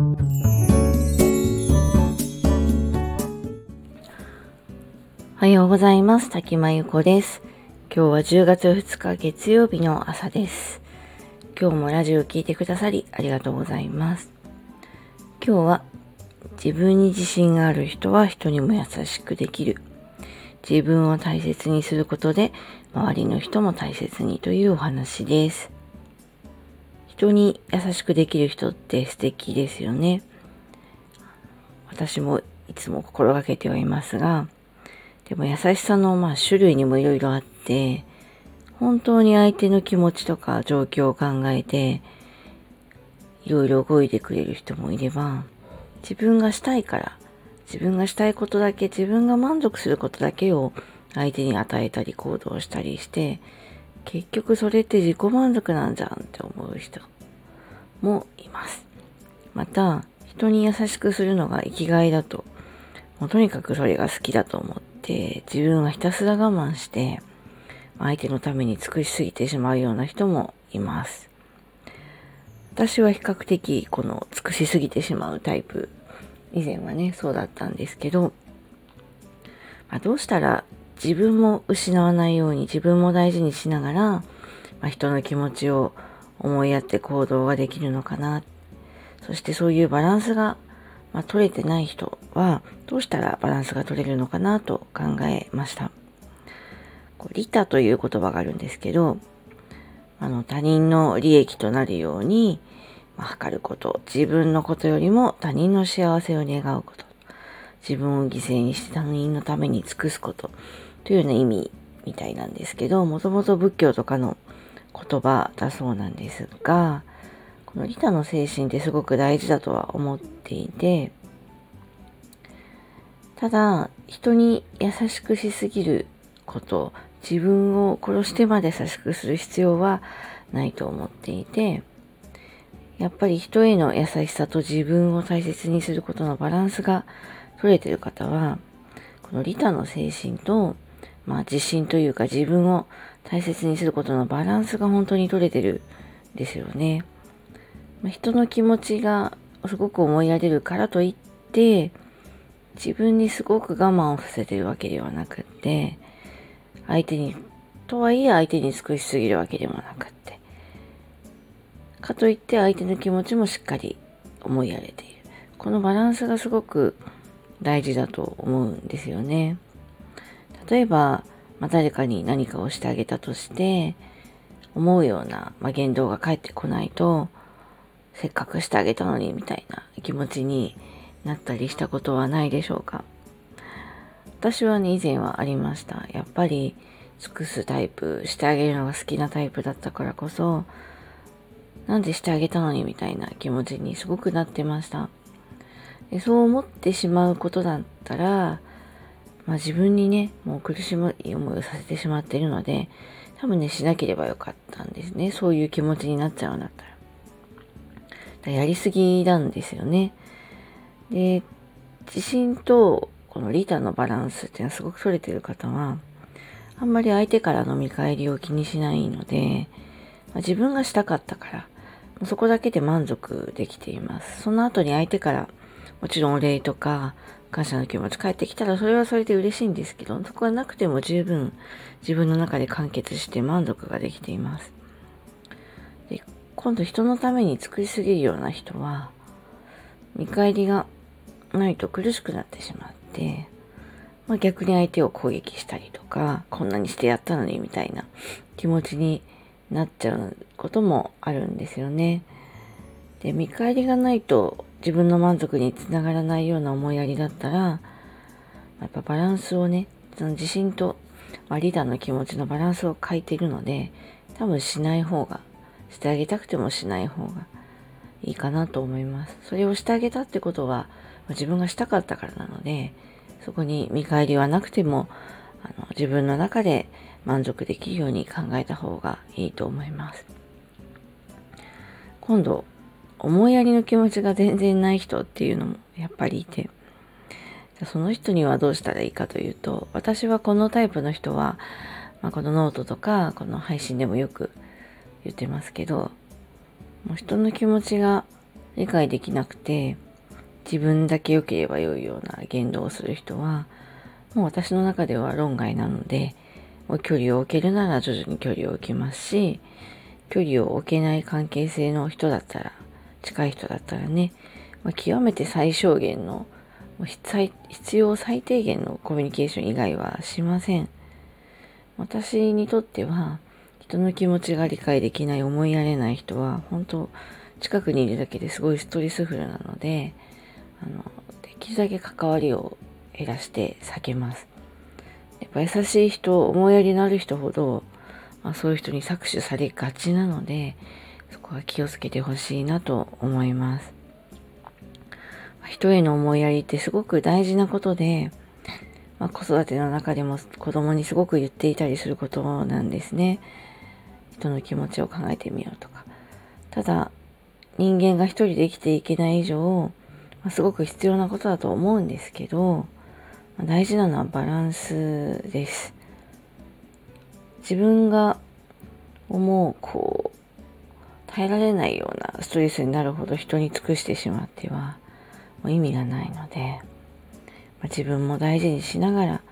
おはようございます。滝間由子です。今日は10月2日月曜日の朝です。今日もラジオを聴いてくださりありがとうございます。今日は自分に自信がある人は人にも優しくできる。自分を大切にすることで周りの人も大切にというお話です。人に優しくできる人って素敵ですよね。私もいつも心がけてはいますが、でも優しさのまあ種類にもいろいろあって、本当に相手の気持ちとか状況を考えて、いろいろ動いてくれる人もいれば、自分がしたいから、自分がしたいことだけ、自分が満足することだけを相手に与えたり行動したりして、結局それって自己満足なんじゃんって思う人もいます。また、人に優しくするのが生きがいだと、もうとにかくそれが好きだと思って、自分はひたすら我慢して、相手のために尽くしすぎてしまうような人もいます。私は比較的この尽くしすぎてしまうタイプ、以前はね、そうだったんですけど、まあ、どうしたら自分も失わないように自分も大事にしながら、まあ、人の気持ちを思いやって行動ができるのかな。そしてそういうバランスがまあ、取れてない人はどうしたらバランスが取れるのかなと考えました。こう利他という言葉があるんですけど、あの他人の利益となるように、まあ、測ること、自分のことよりも他人の幸せを願うこと、自分を犠牲にして他人のために尽くすことというような意味みたいなんですけど、もともと仏教とかの言葉だそうなんですが、この利他の精神ってすごく大事だとは思っていて、ただ、人に優しくしすぎること、自分を殺してまで優しくする必要はないと思っていて、やっぱり人への優しさと自分を大切にすることのバランスが取れてる方は、この利他の精神と、まあ自信というか自分を大切にすることのバランスが本当に取れてるんですよね。ま人の気持ちがすごく思いやれるからといって自分にすごく我慢をさせてるわけではなくって相手にとはいえ相手に尽くしすぎるわけでもなくってかといって相手の気持ちもしっかり思いやれているこのバランスがすごく大事だと思うんですよね例えば、まあ、誰かに何かをしてあげたとして思うような、まあ、言動が返ってこないとせっかくしてあげたのにみたいな気持ちになったりしたことはないでしょうか私はね、以前はありました。やっぱり尽くすタイプ、してあげるのが好きなタイプだったからこそ、なんでしてあげたのにみたいな気持ちにすごくなってました。でそう思ってしまうことだったら、まあ自分にね、もう苦しむ思いをさせてしまっているので、多分ね、しなければよかったんですね。そういう気持ちになっちゃうんだったら。やりすぎなんですよね。で、自信とこのリーダーのバランスっていうのはすごく取れてる方は、あんまり相手からの見返りを気にしないので、まあ、自分がしたかったから、そこだけで満足できています。その後に相手からもちろんお礼とか感謝の気持ち返ってきたらそれはそれで嬉しいんですけど、そこはなくても十分自分の中で完結して満足ができています。で今度人のために作りすぎるような人は、見返りがないと苦しくなってしまって、まあ、逆に相手を攻撃したりとか、こんなにしてやったのにみたいな気持ちになっちゃうこともあるんですよね。で、見返りがないと自分の満足につながらないような思いやりだったら、やっぱバランスをね、その自信と、まあ、リーダーの気持ちのバランスを変えているので、多分しない方がしてあげたくてもしない方がいいかなと思います。それをしてあげたってことは、自分がしたかったからなので、そこに見返りはなくても、あの自分の中で満足できるように考えた方がいいと思います。今度、思いやりの気持ちが全然ない人っていうのもやっぱりいて、その人にはどうしたらいいかというと、私はこのタイプの人は、まあ、このノートとか、この配信でもよく言ってますけど、もう人の気持ちが理解できなくて、自分だけ良ければ良いような言動をする人は、もう私の中では論外なので、もう距離を置けるなら徐々に距離を置きますし、距離を置けない関係性の人だったら、近い人だったらね、まあ、極めて最小限の必要最低限のコミュニケーション以外はしません。私にとっては、人の気持ちが理解できない、思いやれない人は、本当近くにいるだけですごいストレスフルなので、あの、できるだけ関わりを減らして避けます。やっぱ優しい人、思いやりのある人ほど、まあ、そういう人に搾取されがちなので、そこは気をつけてほしいなと思います。人への思いやりってすごく大事なことで、まあ、子育ての中でも子供にすごく言っていたりすることなんですね。人の気持ちを考えてみようとか。ただ、人間が一人で生きていけない以上、まあ、すごく必要なことだと思うんですけど、まあ、大事なのはバランスです。自分が思う、こう、耐えられないようなストレスになるほど人に尽くしてしまっては、もう意味がないので、まあ、自分も大事にしながら、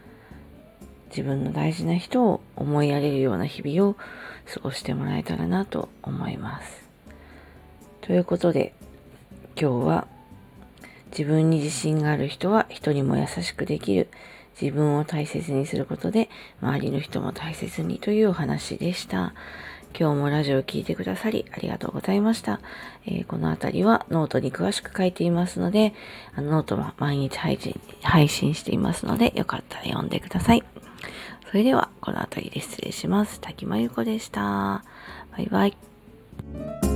自分の大事な人を思いやれるような日々を過ごしてもらえたらなと思います。ということで、今日は自分に自信がある人は人にも優しくできる。自分を大切にすることで周りの人も大切にというお話でした。今日もラジオを聴いてくださりありがとうございました。えー、このあたりはノートに詳しく書いていますので、あのノートは毎日配信配信していますので、よかったら読んでください。それでは、このあたりで失礼します。滝真由子でした。バイバイ。